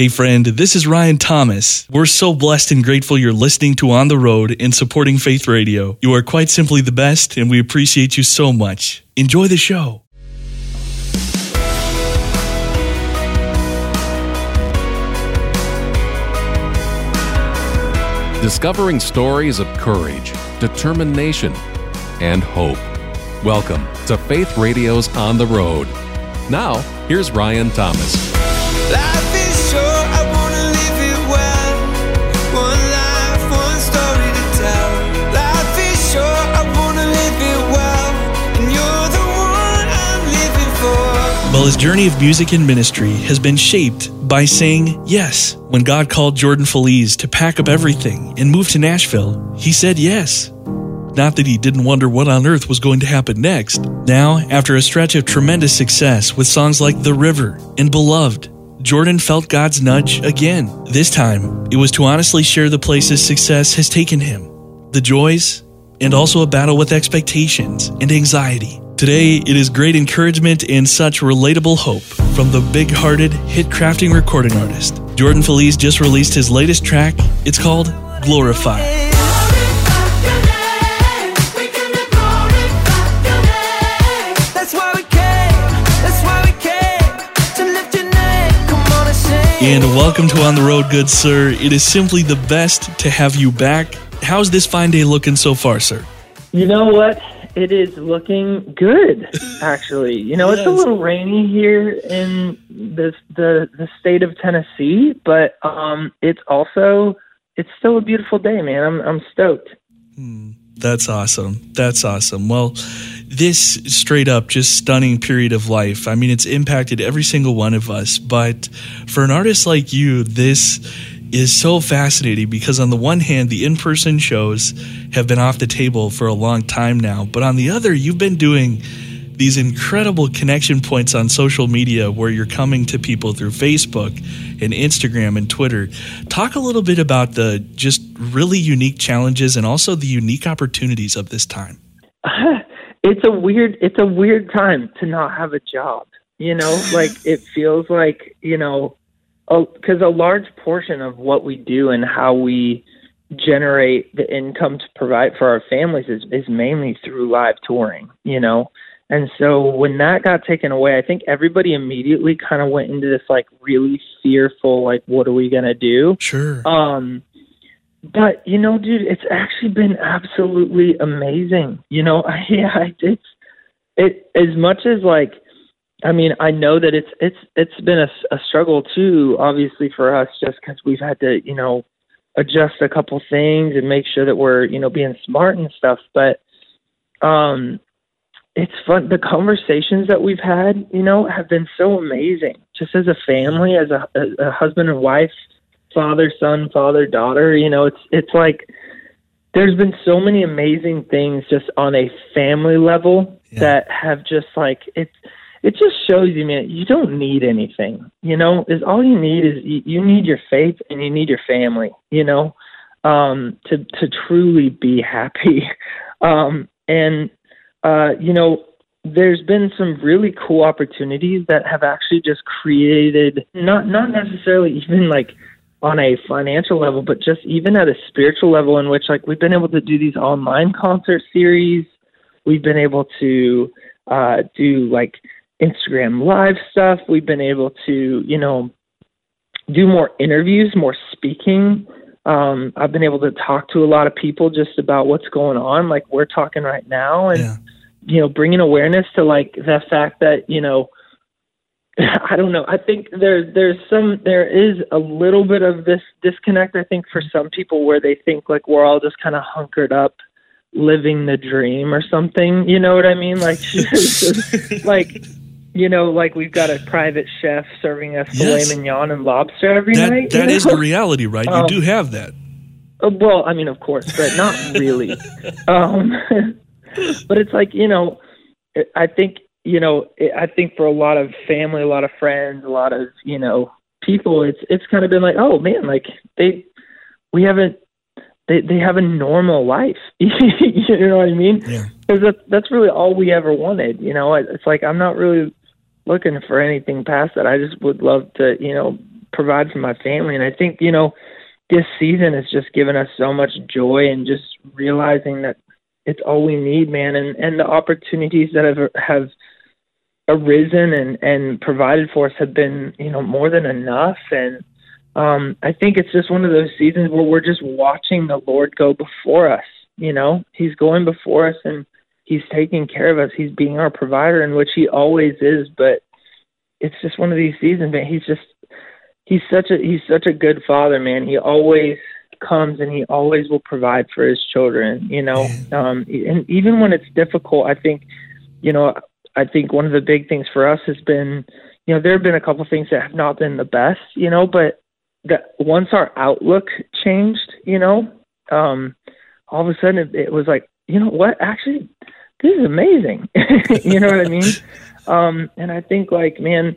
Hey, friend, this is Ryan Thomas. We're so blessed and grateful you're listening to On the Road and supporting Faith Radio. You are quite simply the best, and we appreciate you so much. Enjoy the show. Discovering stories of courage, determination, and hope. Welcome to Faith Radio's On the Road. Now, here's Ryan Thomas. His journey of music and ministry has been shaped by saying yes. When God called Jordan Feliz to pack up everything and move to Nashville, he said yes. Not that he didn't wonder what on earth was going to happen next. Now, after a stretch of tremendous success with songs like The River and Beloved, Jordan felt God's nudge again. This time, it was to honestly share the places success has taken him, the joys, and also a battle with expectations and anxiety. Today, it is great encouragement and such relatable hope from the big hearted, hit crafting recording artist. Jordan Feliz just released his latest track. It's called Glorify. And welcome to On the Road, good sir. It is simply the best to have you back. How's this fine day looking so far, sir? You know what? It is looking good, actually. You know, it's a little rainy here in the the the state of Tennessee, but um, it's also it's still a beautiful day, man. I'm I'm stoked. That's awesome. That's awesome. Well, this straight up just stunning period of life. I mean, it's impacted every single one of us, but for an artist like you, this is so fascinating because on the one hand, the in-person shows have been off the table for a long time now, but on the other, you've been doing these incredible connection points on social media where you're coming to people through Facebook and Instagram and Twitter. Talk a little bit about the just really unique challenges and also the unique opportunities of this time. it's a weird it's a weird time to not have a job. You know, like it feels like you know, because a large portion of what we do and how we generate the income to provide for our families is is mainly through live touring. You know, and so when that got taken away, I think everybody immediately kind of went into this like really fearful, like, what are we gonna do? Sure. Um, but you know, dude, it's actually been absolutely amazing. You know, I, yeah, it's it as much as like, I mean, I know that it's it's it's been a, a struggle too, obviously for us, just because we've had to, you know, adjust a couple things and make sure that we're, you know, being smart and stuff. But um, it's fun. The conversations that we've had, you know, have been so amazing. Just as a family, as a, a, a husband and wife, father, son, father, daughter. You know, it's it's like there's been so many amazing things just on a family level Yeah. that have just like it's it just shows you man you don't need anything. You know is all you need is you, you need your faith and you need your family you know um to to truly be happy. Um and uh you know there's been some really cool opportunities that have actually just created not not necessarily even like on a financial level, but just even at a spiritual level, in which like we've been able to do these online concert series, we've been able to uh, do like Instagram live stuff, we've been able to you know do more interviews, more speaking. Um, I've been able to talk to a lot of people just about what's going on, like we're talking right now, and Yeah. you know, bringing awareness to like the fact that you know I don't know. I think there's there's some there is a little bit of this disconnect. I think for some people where they think like we're all just kind of hunkered up, living the dream or something. You know what I mean? Like, like you know, like we've got a private chef serving us filet Yes. mignon and lobster every That night. that you is know? the reality, right? You Um, do have that. Uh, Well, I mean, of course, but not really. um, but it's like you know, I think you know, I think for a lot of family, a lot of friends, a lot of you know people, it's it's kind of been like, oh man, like they we haven't they they have a normal life. you know what I mean? Yeah. Because that's that's really all we ever wanted. You know, it's like I'm not really looking for anything past that. I just would love to, you know, provide for my family. And I think you know this season has just given us so much joy and just realizing that it's all we need, man, and and the opportunities that have have arisen and and provided for us have been you know more than enough and um I think it's just one of those seasons where we're just watching the Lord go before us you know he's going before us and he's taking care of us. He's being our provider in which he always is but it's just one of these seasons man. He's just he's such a he's such a good father man. He always comes and he always will provide for his children you know? Um and even when it's difficult i think you know I think one of the big things for us has been, you know, there have been a couple of things that have not been the best, you know, but that once our outlook changed, you know, um, all of a sudden it, it was like, you know what, actually, this is amazing. you know what I mean? Um, and I think like, man,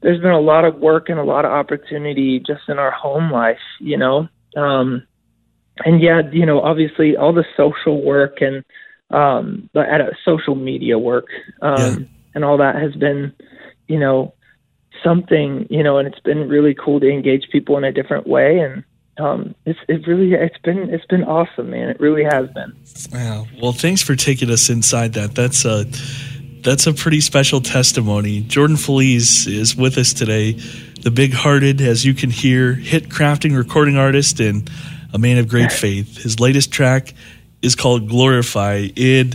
there's been a lot of work and a lot of opportunity just in our home life, you know. Um, and yeah, you know, obviously all the social work and um, but at a social media work um, yeah. and all that has been, you know, something, you know, and it's been really cool to engage people in a different way and um, it's it really it's been it's been awesome, man. It really has been. Wow. Well, thanks for taking us inside that. That's a that's a pretty special testimony. Jordan Feliz is with us today, the big-hearted, as you can hear, hit crafting recording artist and a man of great faith. His latest track is called Glorify. And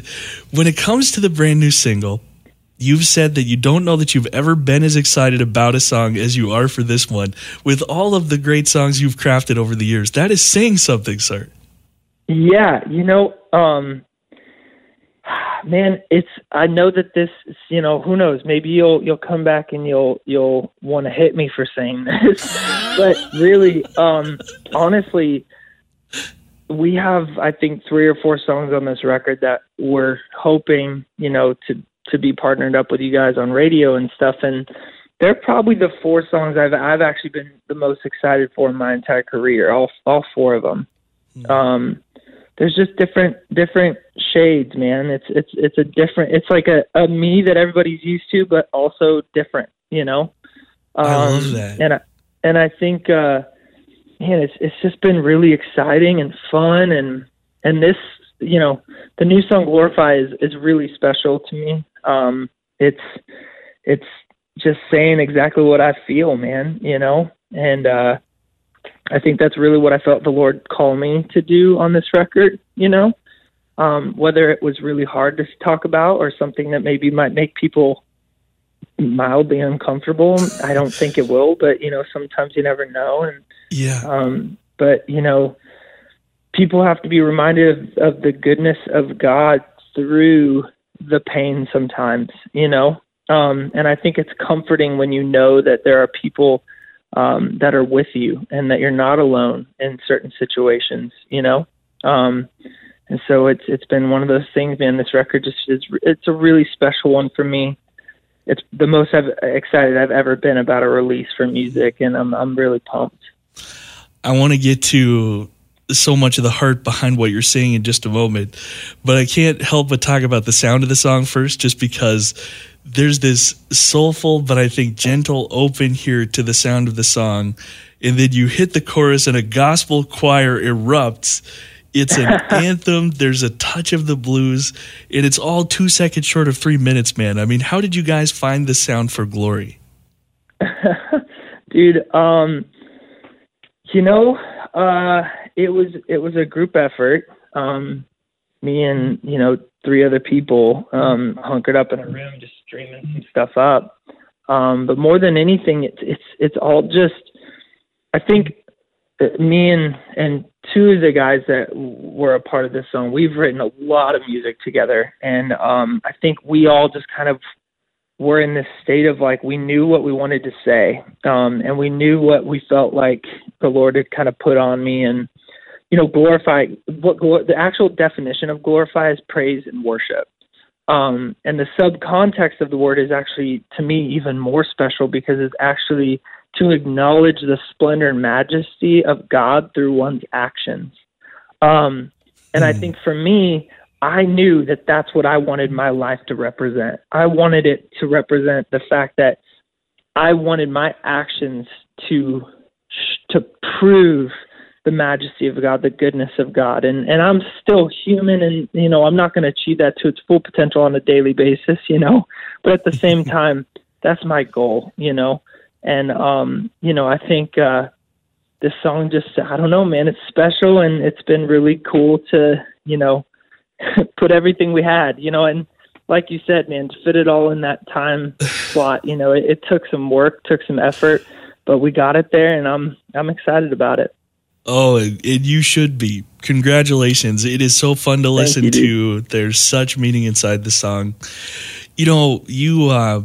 when it comes to the brand new single, you've said that you don't know that you've ever been as excited about a song as you are for this one. With all of the great songs you've crafted over the years, that is saying something, sir. Yeah, you know, um, man, it's. I know that this. You know, who knows? Maybe you'll you'll come back and you'll you'll want to hit me for saying this, but really, um, honestly, we have I think three or four songs on this record that we're hoping, you know, to to be partnered up with you guys on radio and stuff and they're probably the four songs I've I've actually been the most excited for in my entire career. All all four of them. Mm-hmm. Um, there's just different different shades, man. It's it's it's a different. It's like a, a me that everybody's used to, but also different. You know. Um, I love um, that. And I, and I think uh, man, it's it's just been really exciting and fun and and this you know the new song glorify is is really special to me. Um it's it's just saying exactly what i feel man you know? And uh i think that's really what i felt the lord call me to do on this record you know? Um whether it was really hard to talk about or something that maybe might make people mildly uncomfortable i don't think it will but you know sometimes you never know and yeah. Um, but you know, people have to be reminded of, of the goodness of God through the pain sometimes, you know. Um, and I think it's comforting when you know that there are people um, that are with you and that you're not alone in certain situations, you know. Um, and so it's it's been one of those things, man. This record just is it's a really special one for me. It's the most I've excited I've ever been about a release for music, and I'm I'm really pumped. I want to get to so much of the heart behind what you're saying in just a moment, but I can't help but talk about the sound of the song first, just because there's this soulful, but I think gentle open here to the sound of the song. And then you hit the chorus and a gospel choir erupts. It's an anthem. There's a touch of the blues, and it's all two seconds short of three minutes, man. I mean, how did you guys find the sound for glory? Dude, um, you know, uh, it was it was a group effort. Um, me and you know three other people um, hunkered up in a room just dreaming some stuff up. Um, but more than anything, it's it's it's all just. I think me and and two of the guys that were a part of this song, we've written a lot of music together, and um, I think we all just kind of were in this state of like we knew what we wanted to say um and we knew what we felt like the lord had kind of put on me and you know glorify what the actual definition of glorify is praise and worship um and the subcontext of the word is actually to me even more special because it's actually to acknowledge the splendor and majesty of god through one's actions um and i hmm. think for me I knew that that's what I wanted my life to represent. I wanted it to represent the fact that I wanted my actions to to prove the majesty of God, the goodness of God. And and I'm still human and you know, I'm not going to achieve that to its full potential on a daily basis, you know. But at the same time, that's my goal, you know. And um, you know, I think uh this song just I don't know, man, it's special and it's been really cool to, you know, put everything we had, you know, and like you said, man, to fit it all in that time slot, you know, it, it took some work, took some effort, but we got it there and I'm I'm excited about it. Oh, and you should be. Congratulations. It is so fun to listen you, to. There's such meaning inside the song. You know, you uh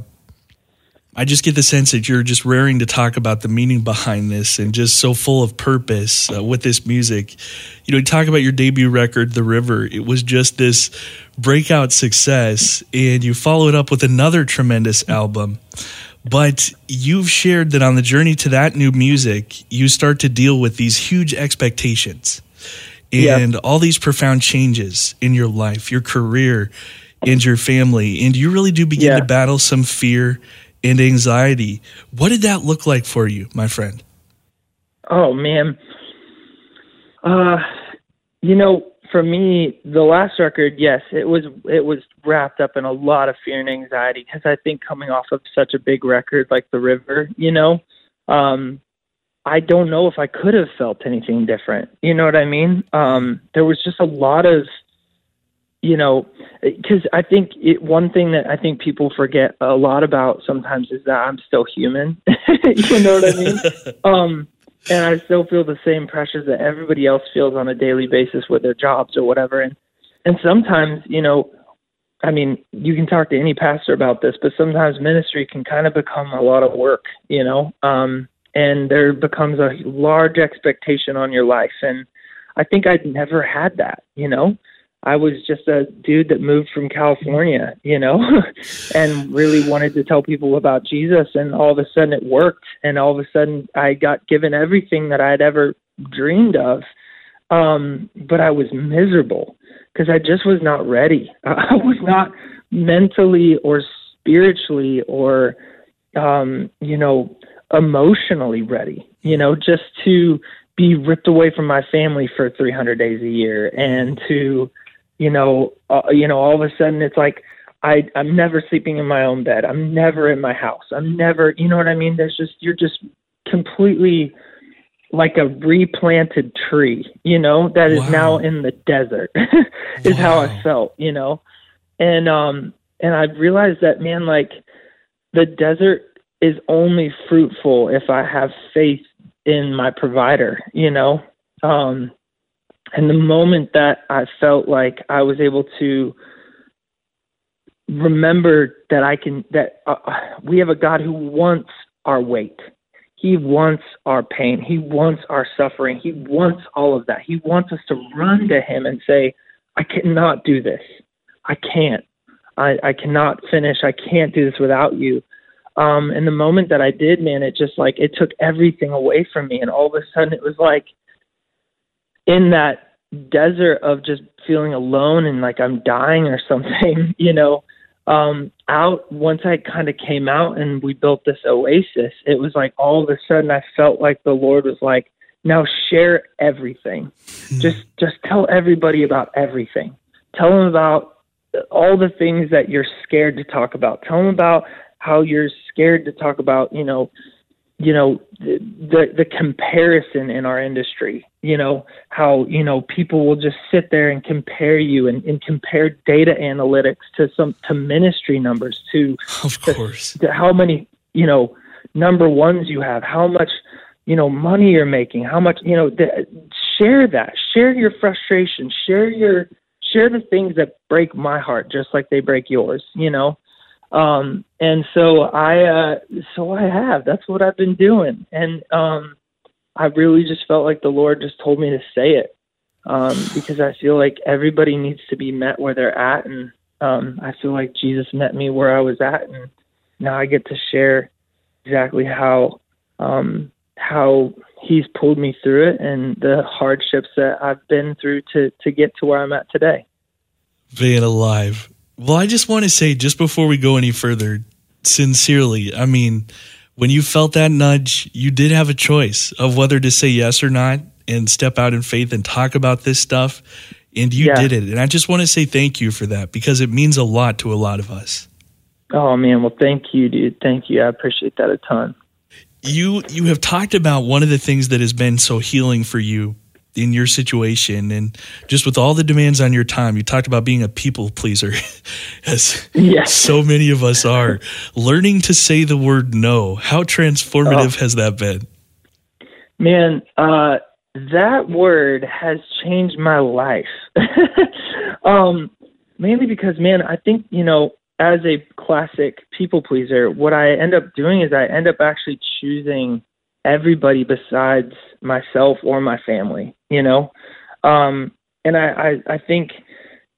I just get the sense that you're just raring to talk about the meaning behind this and just so full of purpose uh, with this music. You know, you talk about your debut record, The River. It was just this breakout success, and you follow it up with another tremendous album. But you've shared that on the journey to that new music, you start to deal with these huge expectations and Yeah. all these profound changes in your life, your career, and your family. And you really do begin Yeah. to battle some fear and anxiety. What did that look like for you, my friend? Oh man. Uh you know, for me, the last record, yes, it was it was wrapped up in a lot of fear and anxiety because I think coming off of such a big record like The River, you know, um I don't know if I could have felt anything different. You know what I mean? Um there was just a lot of you know, because I think it, one thing that I think people forget a lot about sometimes is that I'm still human. you know what I mean? um, and I still feel the same pressures that everybody else feels on a daily basis with their jobs or whatever. And and sometimes, you know, I mean, you can talk to any pastor about this, but sometimes ministry can kind of become a lot of work, you know, um, and there becomes a large expectation on your life. And I think I'd never had that, you know. I was just a dude that moved from California, you know, and really wanted to tell people about Jesus. And all of a sudden it worked. And all of a sudden I got given everything that I had ever dreamed of. Um, but I was miserable because I just was not ready. I was not mentally or spiritually or, um, you know, emotionally ready, you know, just to be ripped away from my family for 300 days a year and to, you know, uh, you know, all of a sudden it's like I I'm never sleeping in my own bed. I'm never in my house. I'm never, you know what I mean? There's just you're just completely like a replanted tree, you know, that is Wow. now in the desert. is how I felt, you know. And um and I realized that man like the desert is only fruitful if I have faith in my provider, you know. Um and the moment that I felt like I was able to remember that I can that uh, we have a God who wants our weight. He wants our pain. He wants our suffering. He wants all of that. He wants us to run to him and say, I cannot do this. I can't. I, I cannot finish. I can't do this without you. Um, and the moment that I did, man, it just like it took everything away from me. And all of a sudden it was like in that desert of just feeling alone and like I'm dying or something, you know, um, out once I kind of came out and we built this oasis, it was like all of a sudden I felt like the Lord was like, now share everything. Just just tell everybody about everything. Tell them about all the things that you're scared to talk about. Tell them about how you're scared to talk about, you know, you know the the, comparison in our industry you know how you know people will just sit there and compare you and, and compare data analytics to some to ministry numbers to, Of course. to how many you know number ones you have how much you know money you're making how much you know the, share that share your frustration share your share the things that break my heart just like they break yours you know um and so i uh so i have. That's what i've been doing. And um i really just felt like the lord just told me to say it um because i feel like everybody needs to be met where they're at. And um i feel like jesus met me where i was at. And now i get to share exactly how um how he's pulled me through it and the hardships that i've been through to to get to where i'm at today. Being alive. Well, I just want to say, just before we go any further, sincerely, I mean, when you felt that nudge, you did have a choice of whether to say yes or not and step out in faith and talk about this stuff. And you Yeah. did it. And I just want to say thank you for that because it means a lot to a lot of us. Oh man, well thank you, dude. Thank you. I appreciate that a ton. You you have talked about one of the things that has been so healing for you in your situation and just with all the demands on your time. You talked about being a people pleaser as Yes. so many of us are. Learning to say the word no. How transformative has that been? Man, uh, that word has changed my life. um, mainly because, man, I think, you know, as a classic people pleaser, what I end up doing is I end up actually choosing everybody besides myself or my family, you know? Um, and I, I, I think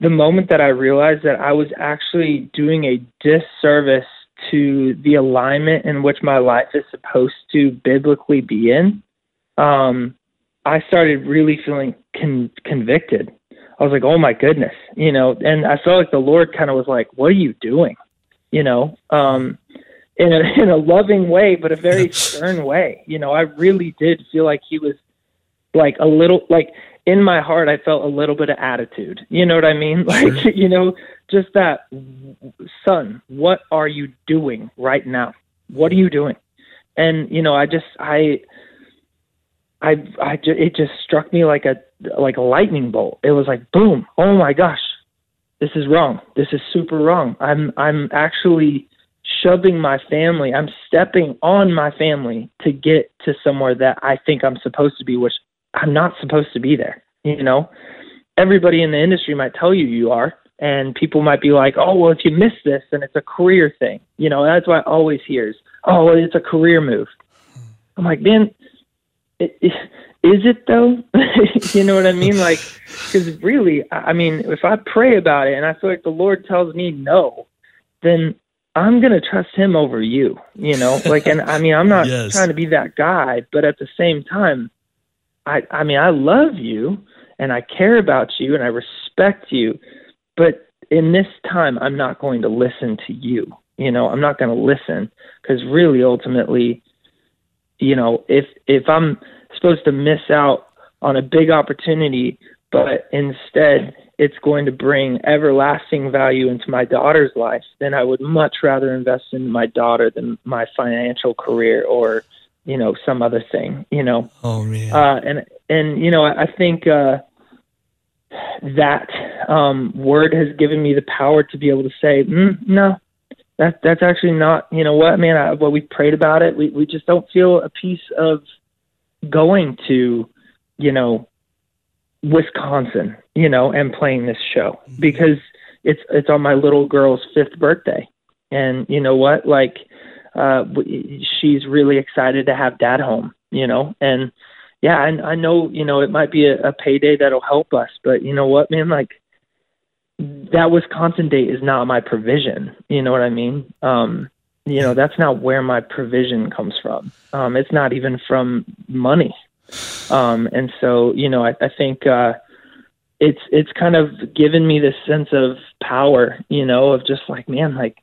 the moment that I realized that I was actually doing a disservice to the alignment in which my life is supposed to biblically be in, um, I started really feeling con- convicted. I was like, oh my goodness, you know, and I felt like the Lord kind of was like, what are you doing? You know, um, in a, in a loving way, but a very stern way. You know, I really did feel like he was like a little, like in my heart, I felt a little bit of attitude. You know what I mean? Like, you know, just that, son, what are you doing right now? What are you doing? And, you know, I just, I, I, I, it just struck me like a like a lightning bolt. It was like boom! Oh my gosh, this is wrong. This is super wrong. I'm I'm actually shoving my family. I'm stepping on my family to get to somewhere that I think I'm supposed to be, which I'm not supposed to be there. You know, everybody in the industry might tell you you are, and people might be like, "Oh, well, if you miss this, then it's a career thing." You know, that's what I always hear is, "Oh, well, it's a career move." I'm like, man, it, it, is it though? you know what I mean? Like, because really, I mean, if I pray about it and I feel like the Lord tells me no, then I'm gonna trust Him over you. You know, like, and I mean, I'm not Yes. trying to be that guy, but at the same time, I, I mean, I love you and I care about you and I respect you, but in this time, I'm not going to listen to you. You know, I'm not going to listen because really, ultimately, you know, if if I'm supposed to miss out on a big opportunity, but instead it's going to bring everlasting value into my daughter's life, then I would much rather invest in my daughter than my financial career or, you know, some other thing, you know. Oh man. Uh, and and you know, I, I think uh, that um, word has given me the power to be able to say, mm, no, that that's actually not. You know what, man? I, well, we prayed about it. We we just don't feel a peace of going to, you know, Wisconsin, you know, and playing this show because it's it's on my little girl's fifth birthday, and you know what, like. Uh, she's really excited to have dad home, you know, and yeah, I, I know, you know, it might be a, a payday that'll help us, but you know what, man, like that Wisconsin date is not my provision. You know what I mean? Um, you know, that's not where my provision comes from. Um, it's not even from money. Um, and so, you know, I, I think, uh, it's, it's kind of given me this sense of power, you know, of just like, man, like,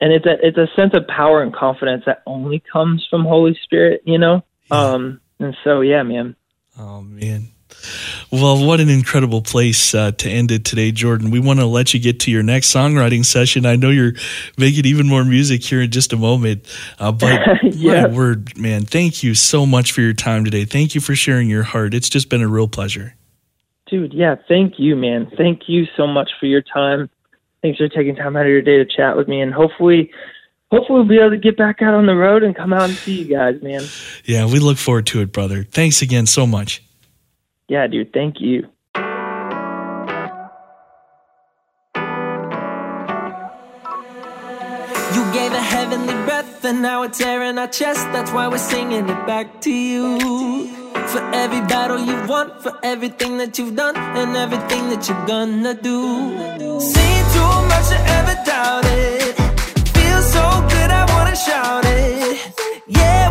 and it's a, it's a sense of power and confidence that only comes from Holy Spirit, you know? Um, and so, yeah, man. Oh man. Well, what an incredible place uh, to end it today, Jordan. We want to let you get to your next songwriting session. I know you're making even more music here in just a moment, uh, but Yeah. word, man. Thank you so much for your time today. Thank you for sharing your heart. It's just been a real pleasure. Dude, yeah, thank you, man. Thank you so much for your time. Thanks for taking time out of your day to chat with me, and hopefully, hopefully we'll be able to get back out on the road and come out and see you guys, man. Yeah, we look forward to it, brother. Thanks again so much. Yeah, dude, thank you. You gave a heavenly breath, and now it's air in our chest. That's why we're singing it back to you. For every battle you've won, for everything that you've done, and everything that you're gonna do. Too much to ever doubt it. Feels so good, I wanna shout it. Yeah,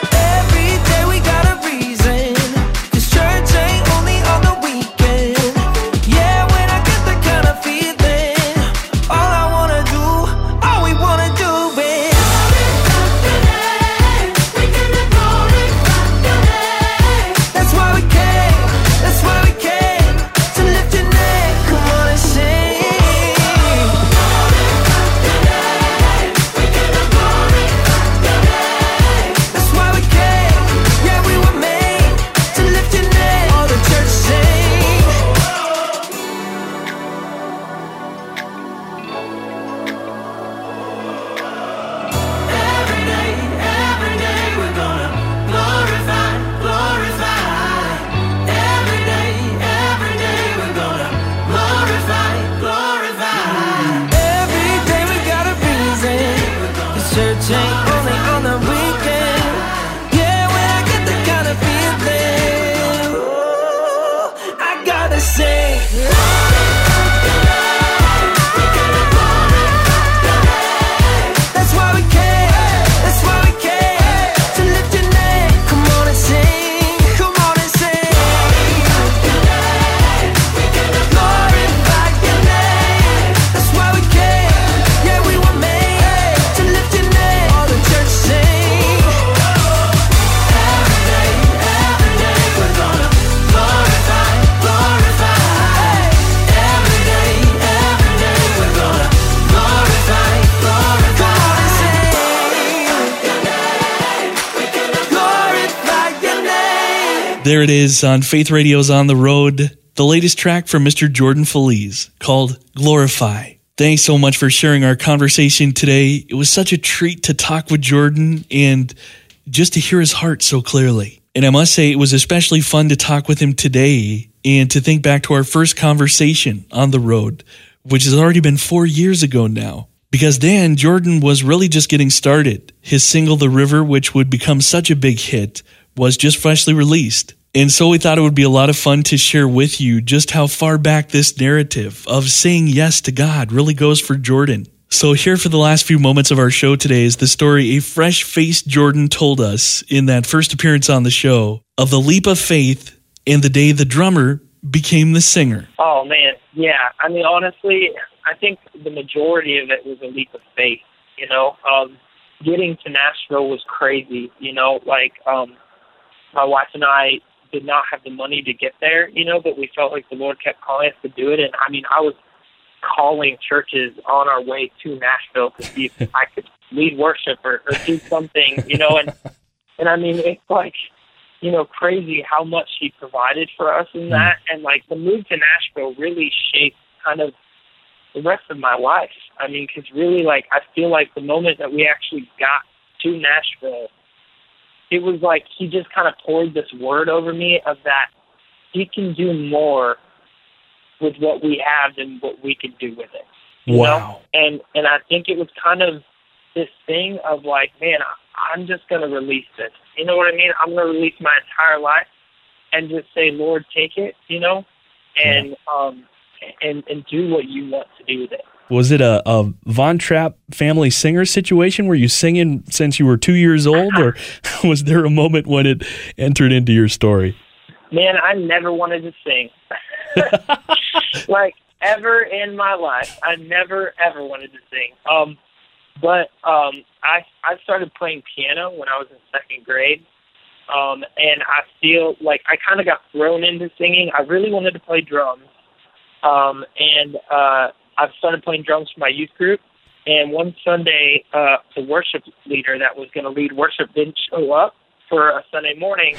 There it is on Faith Radio's On the Road, the latest track from Mr. Jordan Feliz called Glorify. Thanks so much for sharing our conversation today. It was such a treat to talk with Jordan and just to hear his heart so clearly. And I must say, it was especially fun to talk with him today and to think back to our first conversation on the road, which has already been four years ago now. Because then Jordan was really just getting started. His single, The River, which would become such a big hit, was just freshly released. And so we thought it would be a lot of fun to share with you just how far back this narrative of saying yes to God really goes for Jordan. So, here for the last few moments of our show today is the story a fresh faced Jordan told us in that first appearance on the show of the leap of faith and the day the drummer became the singer. Oh man, yeah. I mean, honestly, I think the majority of it was a leap of faith. You know, um, getting to Nashville was crazy. You know, like um, my wife and I did not have the money to get there. You know, but we felt like the Lord kept calling us to do it. And I mean, I was calling churches on our way to Nashville to see if I could lead worship or, or do something. You know, and and I mean, it's like you know, crazy how much he provided for us in hmm. that. And like the move to Nashville really shaped kind of the rest of my life. I mean, because really, like, I feel like the moment that we actually got to Nashville, it was like he just kind of poured this word over me of that he can do more with what we have than what we could do with it. you know? Wow. And and I think it was kind of this thing of like, man, I, I'm just gonna release this. You know what I mean? I'm gonna release my entire life and just say, Lord, take it. You know, and um and and do what you want to do with it. Was it a, a Von Trapp family singer situation? Were you singing since you were two years old, or was there a moment when it entered into your story? Man, I never wanted to sing. like ever in my life. I never ever wanted to sing. Um but um I I started playing piano when I was in second grade. Um and I feel like I kind of got thrown into singing. I really wanted to play drums. Um and uh I started playing drums for my youth group and one Sunday uh the worship leader that was going to lead worship didn't show up for a Sunday morning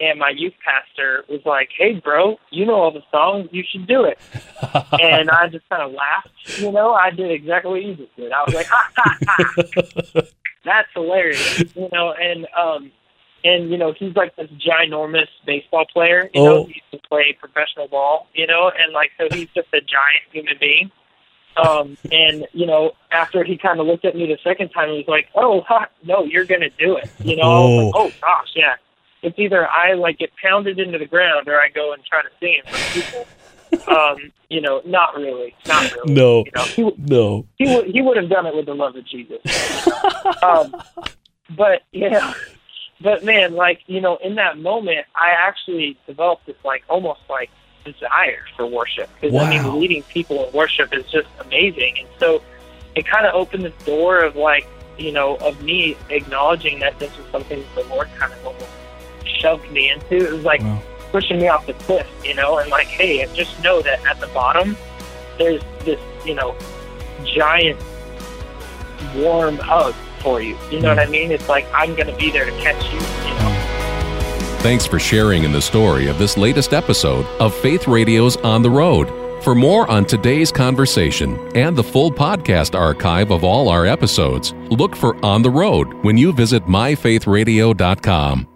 and my youth pastor was like, "Hey, bro, you know all the songs. You should do it." and I just kind of laughed. You know, I did exactly what you just did. I was like, "Ha ha ha, that's hilarious." You know, and um, and you know, he's like this ginormous baseball player. You know, Oh. he used to play professional ball. You know, and like so, he's just a giant human being. Um, and you know, after he kind of looked at me the second time, he was like, "Oh, ha, no, you're gonna do it." You know, was like, Oh. "Oh gosh, yeah." it's either I like get pounded into the ground or I go and try to sing in front of people. um, you know, not really, not really. No. you know, he, No. he would he would have done it with the love of Jesus. you know? um, but yeah, but man, like you know, in that moment, I actually developed this like almost like desire for worship because I mean, leading people in worship is just amazing, and so it kind of opened the door of like you know of me acknowledging that this was something the Lord kind of almost shoved me into. It was like Wow. pushing me off the cliff, you know, and like, hey, just know that at the bottom there's this, you know, giant warm hug for you. You know what I mm. mean? It's like I'm gonna be there to catch you, you know. Mm. Thanks for sharing in the story of this latest episode of Faith Radio's On the Road. For more on today's conversation and the full podcast archive of all our episodes, look for On the Road when you visit myfaithradio.com.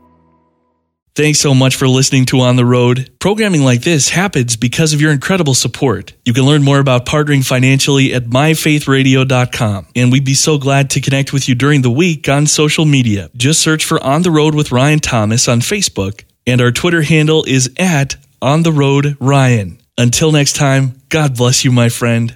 Thanks so much for listening to On the Road. Programming like this happens because of your incredible support. You can learn more about partnering financially at myfaithradio.com. And we'd be so glad to connect with you during the week on social media. Just search for On the Road with Ryan Thomas on Facebook, and our Twitter handle is at On the Road Ryan. Until next time, God bless you, my friend.